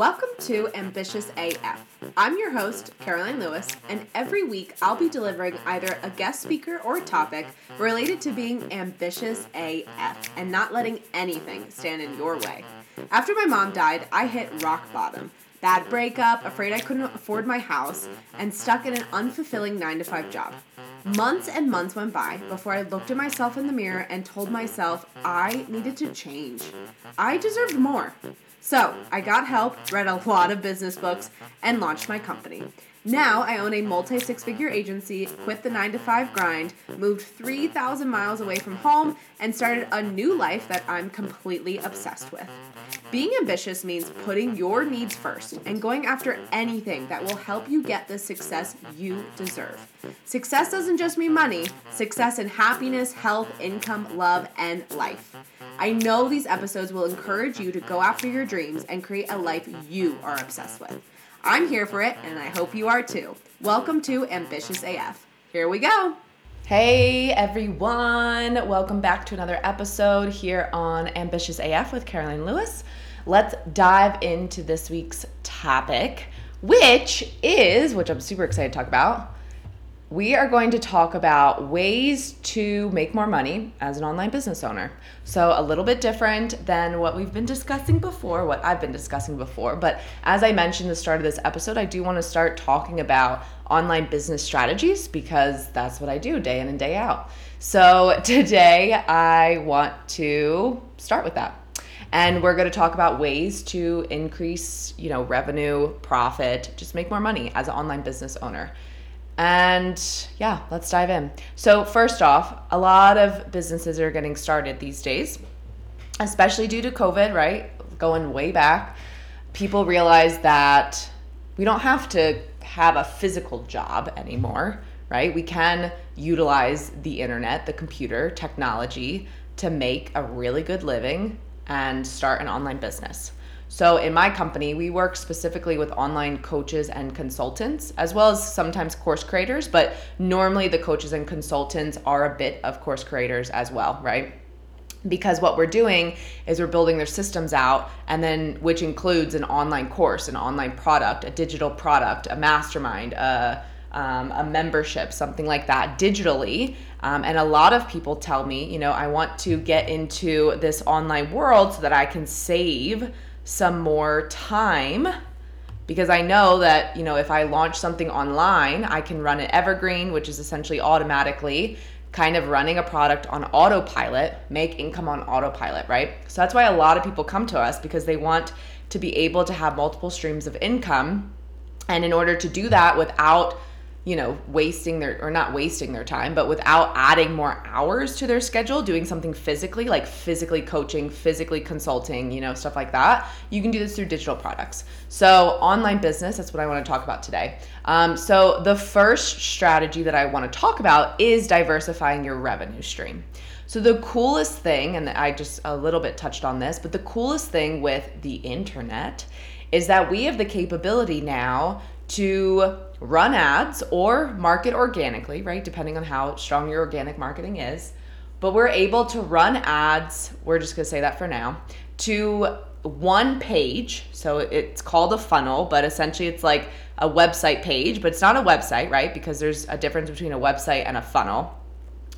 Welcome to Ambitious AF. I'm your host, Caroline Lewis, and every week I'll be delivering either a guest speaker or topic related to being ambitious AF and not letting anything stand in your way. After my mom died, I hit rock bottom. Bad breakup, afraid I couldn't afford my house, and stuck in an unfulfilling 9 to 5 job. Months and months went by before I looked at myself in the mirror and told myself I needed to change. I deserved more. So I got help, read a lot of business books, and launched my company. Now I own a multi six figure agency, quit the 9 to 5 grind, moved 3,000 miles away from home, and started a new life that I'm completely obsessed with. Being ambitious means putting your needs first and going after anything that will help you get the success you deserve. Success doesn't just mean money, success in happiness, health, income, love, and life. I know these episodes will encourage you to go after your dreams and create a life you are obsessed with. I'm here for it, and I hope you are too. Welcome to Ambitious AF. Here we go. Hey everyone, welcome back to another episode here on Ambitious AF with Caroline Lewis. Let's dive into this week's topic, which is, which I'm super excited to talk about, we are going to talk about ways to make more money as an online business owner. So, a little bit different than what we've been discussing before, what I've been discussing before. But as I mentioned at the start of this episode, I do want to start talking about online business strategies because that's what I do day in and day out. So, today I want to start with that. And we're going to talk about ways to increase, you know, revenue, profit, just make more money as an online business owner. And yeah, let's dive in. So, first off, a lot of businesses are getting started these days, especially due to COVID, right? Going way back. People realize that we don't have to have a physical job anymore, right? We can utilize the internet, the computer, technology to make a really good living and start an online business. So, in my company, we work specifically with online coaches and consultants, as well as sometimes course creators, but normally the coaches and consultants are a bit of course creators as well, right? Because what we're doing is we're building their systems out, and then which includes an online course, an online product, a digital product, a mastermind, a um, a membership, something like that, digitally. Um, and a lot of people tell me, you know, I want to get into this online world so that I can save some more time because I know that, you know, if I launch something online, I can run it evergreen, which is essentially automatically kind of running a product on autopilot, make income on autopilot, right? So that's why a lot of people come to us because they want to be able to have multiple streams of income. And in order to do that without you know, wasting their or not wasting their time, but without adding more hours to their schedule, doing something physically, like physically coaching, physically consulting, you know, stuff like that. You can do this through digital products. So, online business, that's what I want to talk about today. Um, so, the first strategy that I want to talk about is diversifying your revenue stream. So, the coolest thing, and I just a little bit touched on this, but the coolest thing with the internet is that we have the capability now to run ads or market organically, right? Depending on how strong your organic marketing is. But we're able to run ads, we're just gonna say that for now, to one page. So it's called a funnel, but essentially it's like a website page, but it's not a website, right? Because there's a difference between a website and a funnel,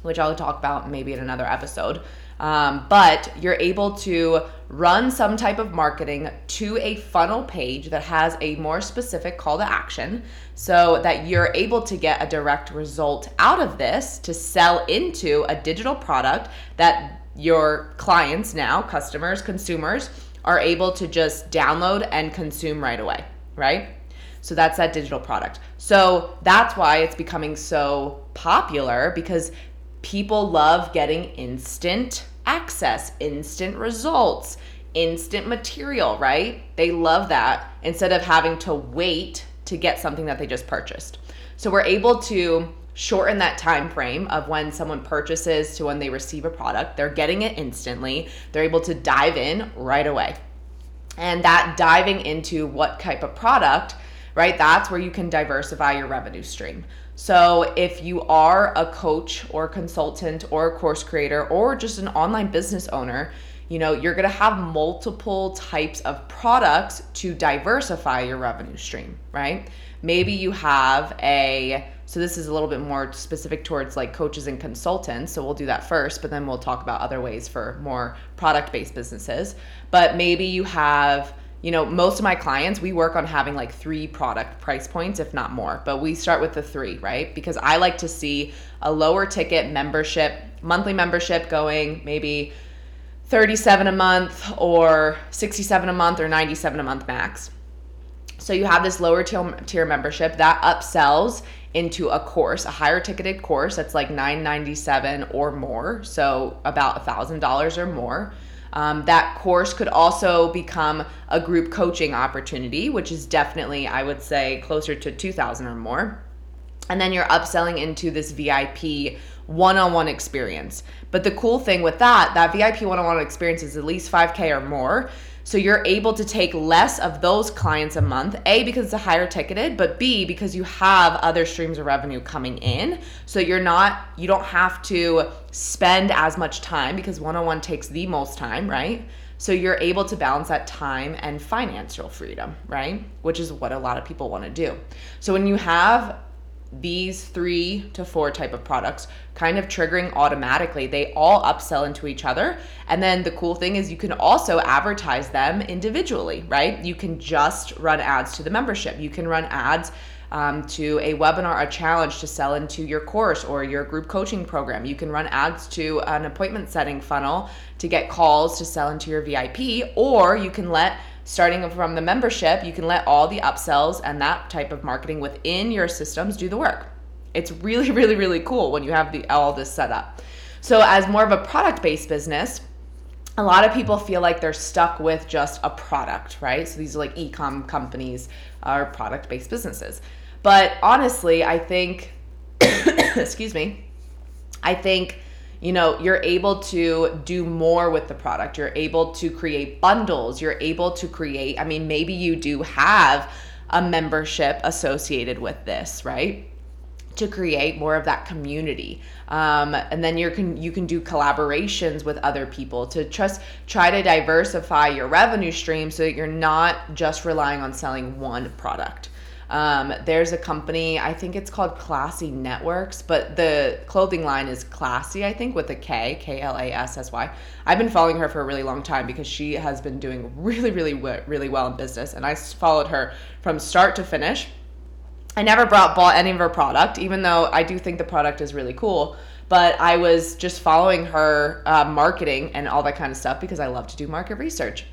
which I'll talk about maybe in another episode. Um, but you're able to run some type of marketing to a funnel page that has a more specific call to action so that you're able to get a direct result out of this to sell into a digital product that your clients now, customers, consumers, are able to just download and consume right away, right? So that's that digital product. So that's why it's becoming so popular because people love getting instant access, instant results, instant material, right? They love that instead of having to wait to get something that they just purchased. So we're able to shorten that time frame of when someone purchases to when they receive a product. They're getting it instantly. They're able to dive in right away. And that diving into what type of product, right? That's where you can diversify your revenue stream. So, if you are a coach or consultant or a course creator or just an online business owner, you know, you're going to have multiple types of products to diversify your revenue stream, right? Maybe you have a so this is a little bit more specific towards like coaches and consultants. So we'll do that first, but then we'll talk about other ways for more product-based businesses. But maybe you have you know, most of my clients, we work on having like three product price points, if not more, but we start with the three, right? Because I like to see a lower ticket membership, monthly membership going maybe 37 a month or 67 a month or 97 a month max. So you have this lower tier membership that upsells into a course, a higher ticketed course that's like 997 or more, so about $1,000 or more. Um, that course could also become a group coaching opportunity, which is definitely, I would say, closer to 2000 or more. And then you're upselling into this VIP one-on-one experience. But the cool thing with that, that VIP one-on-one experience is at least 5k or more. So you're able to take less of those clients a month, A because it's a higher ticketed, but B because you have other streams of revenue coming in. So you're not you don't have to spend as much time because one-on-one takes the most time, right? So you're able to balance that time and financial freedom, right? Which is what a lot of people want to do. So when you have these three to four type of products kind of triggering automatically. They all upsell into each other. And then the cool thing is you can also advertise them individually right? You can just run ads to the membership. You can run ads um, to a webinar, a challenge to sell into your course or your group coaching program. You can run ads to an appointment setting funnel to get calls to sell into your VIP, or you can let starting from the membership, you can let all the upsells and that type of marketing within your systems do the work. It's really, really, really cool when you have the all this set up. So, as more of a product based business, a lot of people feel like they're stuck with just a product, right? So, these are like e com companies or product based businesses. But honestly, I think, excuse me, I think you know you're able to do more with the product. You're able to create bundles. You're able to create i mean maybe you do have a membership associated with this right? To create more of that community. Um, and then you can you can do collaborations with other people to just try to diversify your revenue stream so that you're not just relying on selling one product um, there's a company, I think it's called Klassy Networks, but the clothing line is Klassy, I think, with a K, K L A S S Y. I've been following her for a really long time because she has been doing really, really, really well in business. And I followed her from start to finish. I never brought bought any of her product, even though I do think the product is really cool. But I was just following her uh, marketing and all that kind of stuff because I love to do market research.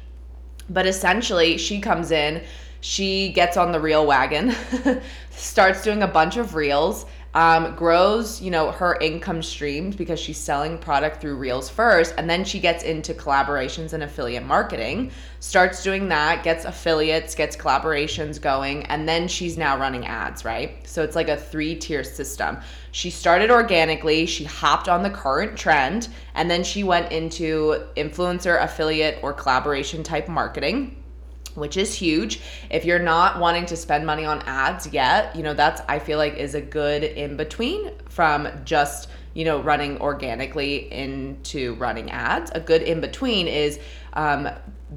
But essentially, she comes in she gets on the reel wagon, starts doing a bunch of reels, um, grows, you know, her income streams because she's selling product through reels first, and then she gets into collaborations and affiliate marketing. Starts doing that, gets affiliates, gets collaborations going, and then she's now running ads, right? So it's like a three tier system. She started organically, she hopped on the current trend, and then she went into influencer, affiliate, or collaboration type marketing which is huge. If you're not wanting to spend money on ads yet, you know, that's I feel like is a good in between from just, you know, running organically into running ads. A good in between is um,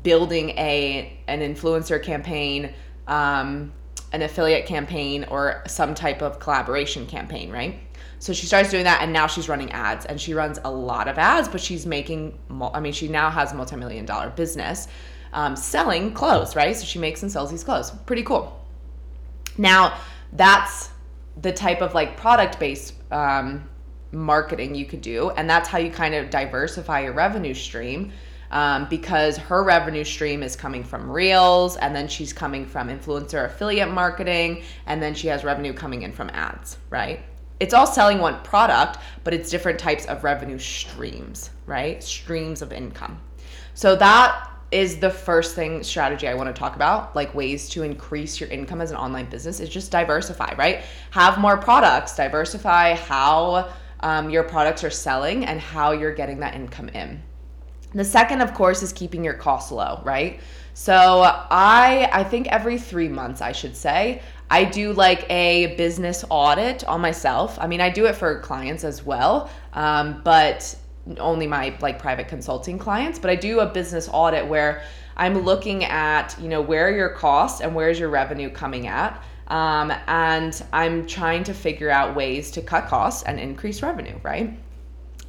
building a an influencer campaign, um, an affiliate campaign, or some type of collaboration campaign, right? So she starts doing that, and now she's running ads, and she runs a lot of ads, but she's making. I mean, she now has a multi-million dollar business um, selling clothes, right? So she makes and sells these clothes. Pretty cool. Now, that's the type of like product based um, marketing you could do. And that's how you kind of diversify your revenue stream. Um, because her revenue stream is coming from reels and then she's coming from influencer affiliate marketing and then she has revenue coming in from ads right it's all selling one product but it's different types of revenue streams right streams of income so that is the first thing strategy I want to talk about, like ways to increase your income as an online business is just diversify, right? Have more products, diversify how um, your products are selling and how you're getting that income in. The second, of course, is keeping your costs low, right? So I I think every three months, I should say, I do like a business audit on myself. I mean, I do it for clients as well, um, but only my like private consulting clients, but I do a business audit where I'm looking at, you know, where are your costs and where's your revenue coming at. Um, and I'm trying to figure out ways to cut costs and increase revenue, right?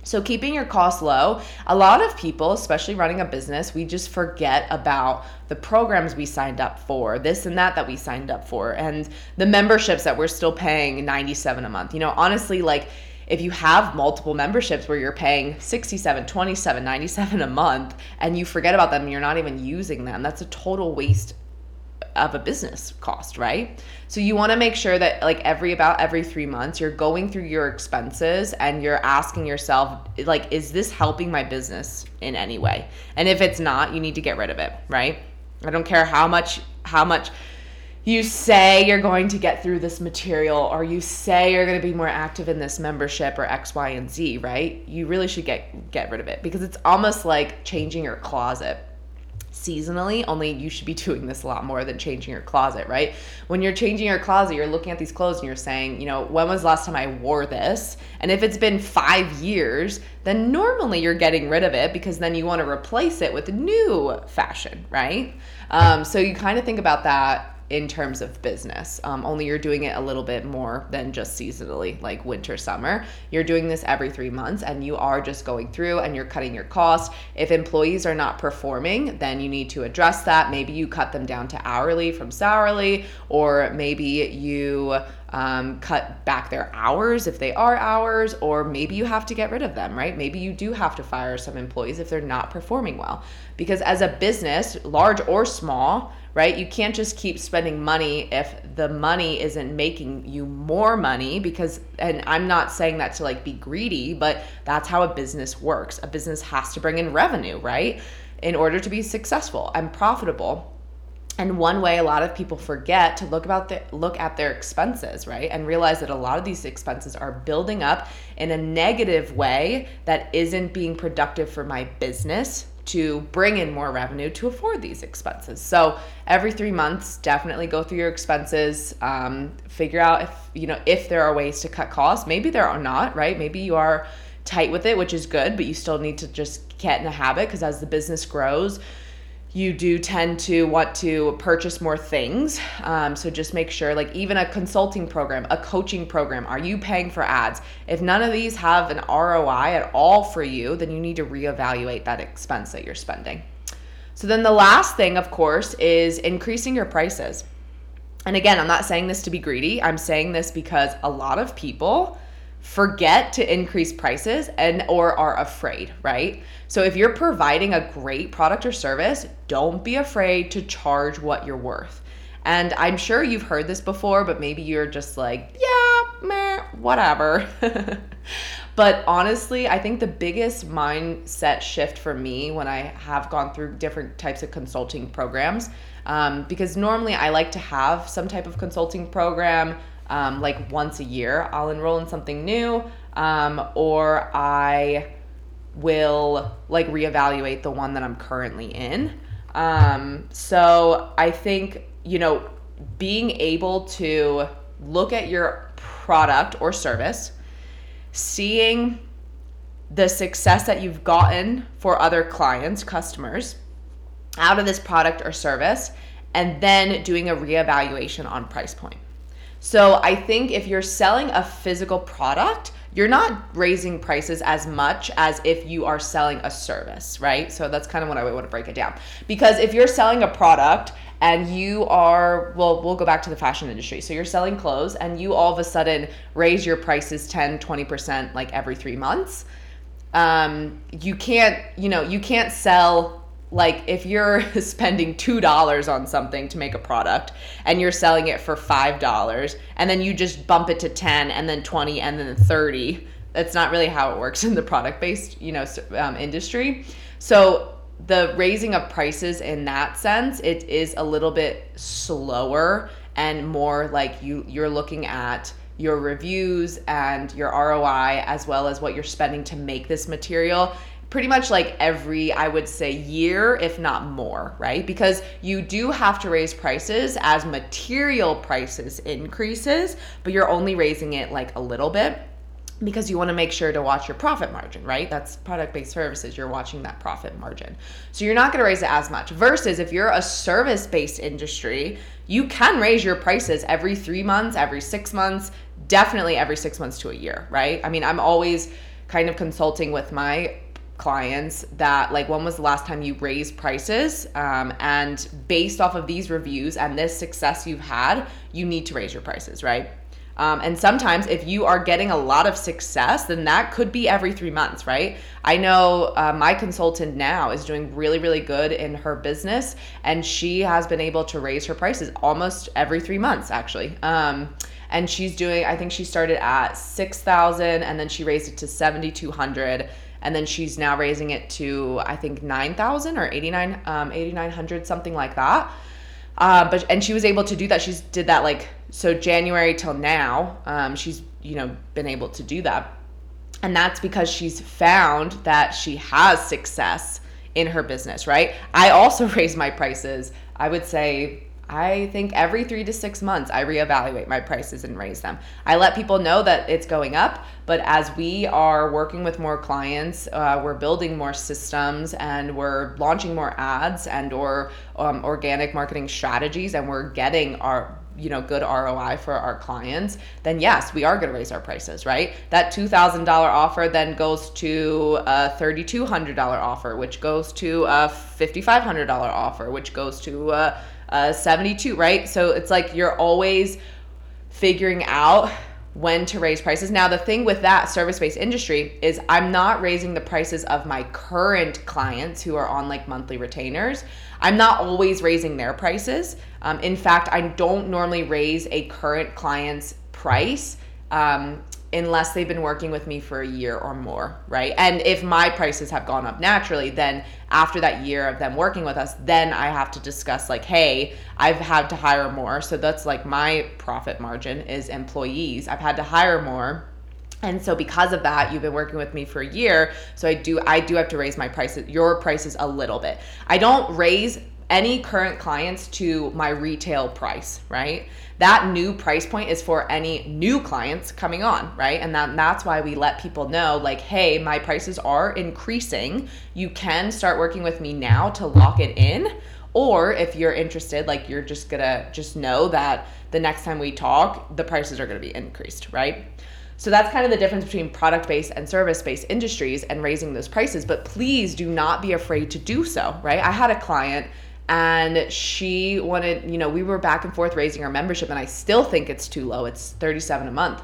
So, keeping your costs low, a lot of people, especially running a business, we just forget about the programs we signed up for, this and that that we signed up for, and the memberships that we're still paying 97 a month. You know, honestly, like if you have multiple memberships where you're paying 67 27 97 a month and you forget about them and you're not even using them that's a total waste of a business cost, right? So you want to make sure that like every about every 3 months you're going through your expenses and you're asking yourself like is this helping my business in any way? And if it's not, you need to get rid of it, right? I don't care how much how much you say you're going to get through this material or you say you're going to be more active in this membership or x y and z right? You really should get get rid of it because it's almost like changing your closet. Seasonally only you should be doing this a lot more than changing your closet right? When you're changing your closet you're looking at these clothes and you're saying you know when was the last time i wore this? And if it's been five years then normally you're getting rid of it because then you want to replace it with new fashion right? Um, so you kind of think about that in terms of business. Um, only you're doing it a little bit more than just seasonally, like winter, summer. You're doing this every three months and you are just going through and you're cutting your cost. If employees are not performing, then you need to address that. Maybe you cut them down to hourly from hourly, or maybe you um, cut back their hours if they are hours, or maybe you have to get rid of them, right? Maybe you do have to fire some employees if they're not performing well. Because as a business, large or small, right? You can't just keep spending money if the money isn't making you more money because and I'm not saying that to like be greedy, but that's how a business works. A business has to bring in revenue, right? In order to be successful and profitable. And one way a lot of people forget to look about the look at their expenses, right? And realize that a lot of these expenses are building up in a negative way that isn't being productive for my business to bring in more revenue to afford these expenses. So every three months, definitely go through your expenses, um, figure out if you know if there are ways to cut costs. Maybe there are not, right? Maybe you are tight with it, which is good, but you still need to just get in a habit because as the business grows, you do tend to want to purchase more things. Um, so just make sure, like even a consulting program, a coaching program, are you paying for ads? If none of these have an ROI at all for you, then you need to reevaluate that expense that you're spending. So then the last thing, of course, is increasing your prices. And again, I'm not saying this to be greedy. I'm saying this because a lot of people forget to increase prices and or are afraid, right? So if you're providing a great product or service, don't be afraid to charge what you're worth. And I'm sure you've heard this before, but maybe you're just like, yeah, meh, whatever. but honestly, I think the biggest mindset shift for me when I have gone through different types of consulting programs, um, because normally I like to have some type of consulting program um, like once a year. I'll enroll in something new, um, or I will like reevaluate the one that I'm currently in. Um, so I think, you know, being able to look at your product or service, seeing the success that you've gotten for other clients, customers out of this product or service, and then doing a reevaluation on price point. So I think if you're selling a physical product, you're not raising prices as much as if you are selling a service, right? So that's kind of what I would want to break it down. Because if you're selling a product and you are, well, we'll go back to the fashion industry. So you're selling clothes and you all of a sudden raise your prices 10, 20% like every three months. Um, you can't, you know, you can't sell like if you're spending $2 on something to make a product and you're selling it for $5 and then you just bump it to 10 and then 20 and then 30 that's not really how it works in the product based you know um, industry. So the raising of prices in that sense it is a little bit slower and more like you you're looking at your reviews and your ROI as well as what you're spending to make this material pretty much like every i would say year if not more right because you do have to raise prices as material prices increases but you're only raising it like a little bit because you want to make sure to watch your profit margin, right? That's product based services. You're watching that profit margin. So you're not going to raise it as much. Versus if you're a service based industry, you can raise your prices every three months, every six months, definitely every six months to a year, right? I mean, I'm always kind of consulting with my clients that like when was the last time you raised prices um, and based off of these reviews and this success you've had you need to raise your prices right um, and sometimes, if you are getting a lot of success, then that could be every three months, right? I know uh, my consultant now is doing really, really good in her business, and she has been able to raise her prices almost every three months, actually. Um, and she's doing, I think she started at 6,000 and then she raised it to 7,200 and then she's now raising it to I think 9,000 or 89 um 8900 something like that. Uh, but and she was able to do that. She's did that like so January till now. Um, she's you know been able to do that, and that's because she's found that she has success in her business. Right. I also raise my prices. I would say I think every three to six months, I reevaluate my prices and raise them. I let people know that it's going up, but as we are working with more clients, uh, we're building more systems and we're launching more ads and or um, organic marketing strategies, and we're getting our you know good ROI for our clients, then yes, we are going to raise our prices, right? That $2,000 offer then goes to a $3,200 offer, which goes to a $5,500 offer, which goes to a uh, 72, right? So it's like you're always figuring out when to raise prices. Now, the thing with that service based industry is I'm not raising the prices of my current clients who are on like monthly retainers. I'm not always raising their prices. Um, in fact, I don't normally raise a current client's price um, unless they've been working with me for a year or more, right? And if my prices have gone up naturally, then after that year of them working with us, then I have to discuss like, hey, I've had to hire more. So that's like my profit margin is employees. I've had to hire more. And so because of that, you've been working with me for a year. So I do I do have to raise my prices, your prices a little bit. I don't raise any current clients to my retail price, right? That new price point is for any new clients coming on, right? And that, that's why we let people know like, hey, my prices are increasing. You can start working with me now to lock it in. Or if you're interested, like you're just gonna just know that the next time we talk, the prices are gonna be increased, right? So that's kind of the difference between product based and service based industries and raising those prices. But please do not be afraid to do so, right? I had a client and she wanted you know we were back and forth raising our membership and i still think it's too low. It's 37 a month.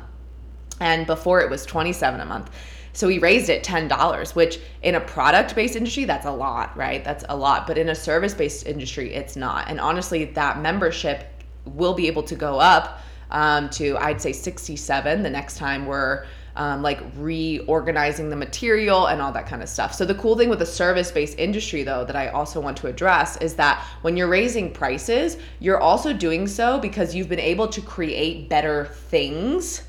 And before it was 27 a month. So we raised it $10 which in a product based industry that's a lot right? That's a lot. But in a service based industry it's not. And honestly that membership will be able to go up um, to i'd say 67 the next time we're um, like reorganizing the material and all that kind of stuff. So, the cool thing with the service based industry, though, that I also want to address is that when you're raising prices, you're also doing so because you've been able to create better things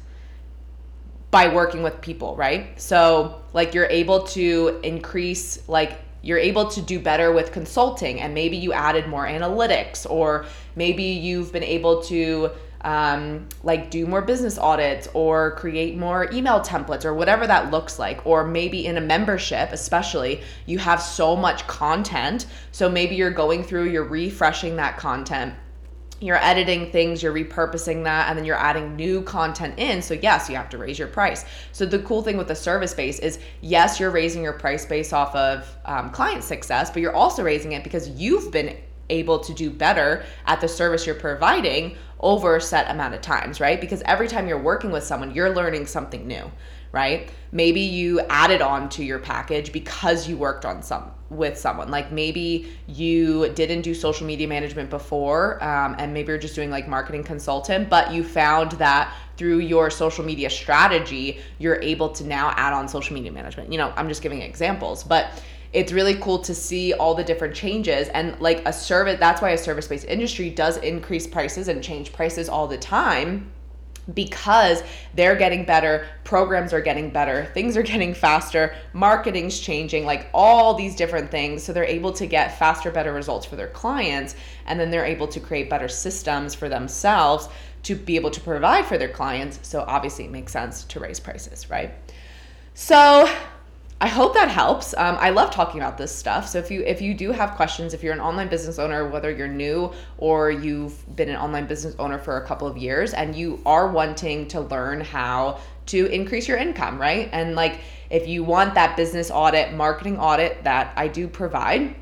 by working with people, right? So, like, you're able to increase, like, you're able to do better with consulting, and maybe you added more analytics, or maybe you've been able to um, like do more business audits or create more email templates or whatever that looks like. Or maybe in a membership, especially, you have so much content. So maybe you're going through, you're refreshing that content you're editing things, you're repurposing that, and then you're adding new content in. So, yes, you have to raise your price. So, the cool thing with the service base is yes, you're raising your price based off of um, client success, but you're also raising it because you've been able to do better at the service you're providing over a set amount of times, right? Because every time you're working with someone, you're learning something new, right? Maybe you added on to your package because you worked on some with someone. Like maybe you didn't do social media management before, um, and maybe you're just doing like marketing consultant, but you found that through your social media strategy, you're able to now add on social media management. You know, I'm just giving examples, but it's really cool to see all the different changes and like a service that's why a service-based industry does increase prices and change prices all the time because they're getting better, programs are getting better, things are getting faster, marketing's changing, like all these different things. So they're able to get faster, better results for their clients. And then they're able to create better systems for themselves to be able to provide for their clients. So obviously, it makes sense to raise prices, right? So I hope that helps. Um, I love talking about this stuff. So if you if you do have questions, if you're an online business owner, whether you're new or you've been an online business owner for a couple of years, and you are wanting to learn how to increase your income, right? And like if you want that business audit, marketing audit that I do provide,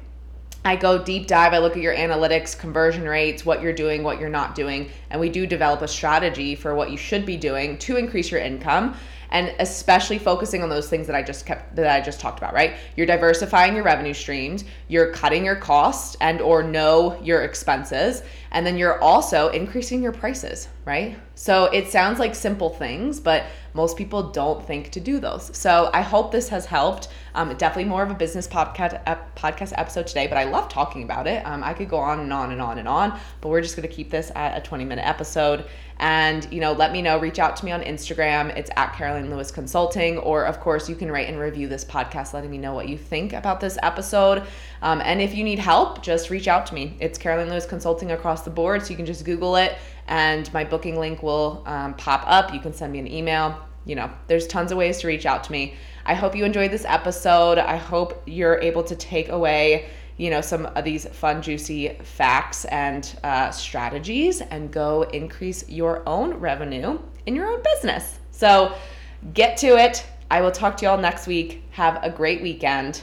I go deep dive. I look at your analytics, conversion rates, what you're doing, what you're not doing, and we do develop a strategy for what you should be doing to increase your income and especially focusing on those things that I just kept that I just talked about, right? You're diversifying your revenue streams, you're cutting your costs and or know your expenses, and then you're also increasing your prices, right? So it sounds like simple things, but most people don't think to do those. So I hope this has helped. Um, definitely more of a business podcast podcast episode today, but I love talking about it. Um, I could go on and on and on and on, but we're just gonna keep this at a 20 minute episode. And, you know, let me know, reach out to me on Instagram. It's at Caroline Lewis Consulting. Or, of course, you can write and review this podcast, letting me know what you think about this episode. Um, and if you need help, just reach out to me. It's Caroline Lewis Consulting across the board. So you can just Google it and my booking link will um, pop up. You can send me an email. You know, there's tons of ways to reach out to me. I hope you enjoyed this episode. I hope you're able to take away you know some of these fun juicy facts and uh, strategies and go increase your own revenue in your own business so get to it i will talk to you all next week have a great weekend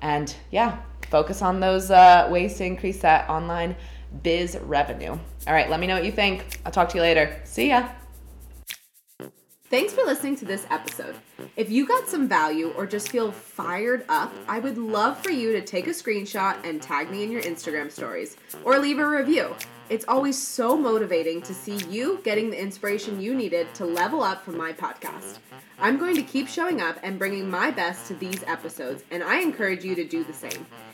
and yeah focus on those uh, ways to increase that online biz revenue all right let me know what you think i'll talk to you later see ya Thanks for listening to this episode. If you got some value or just feel fired up, I would love for you to take a screenshot and tag me in your Instagram stories or leave a review. It's always so motivating to see you getting the inspiration you needed to level up from my podcast. I'm going to keep showing up and bringing my best to these episodes, and I encourage you to do the same.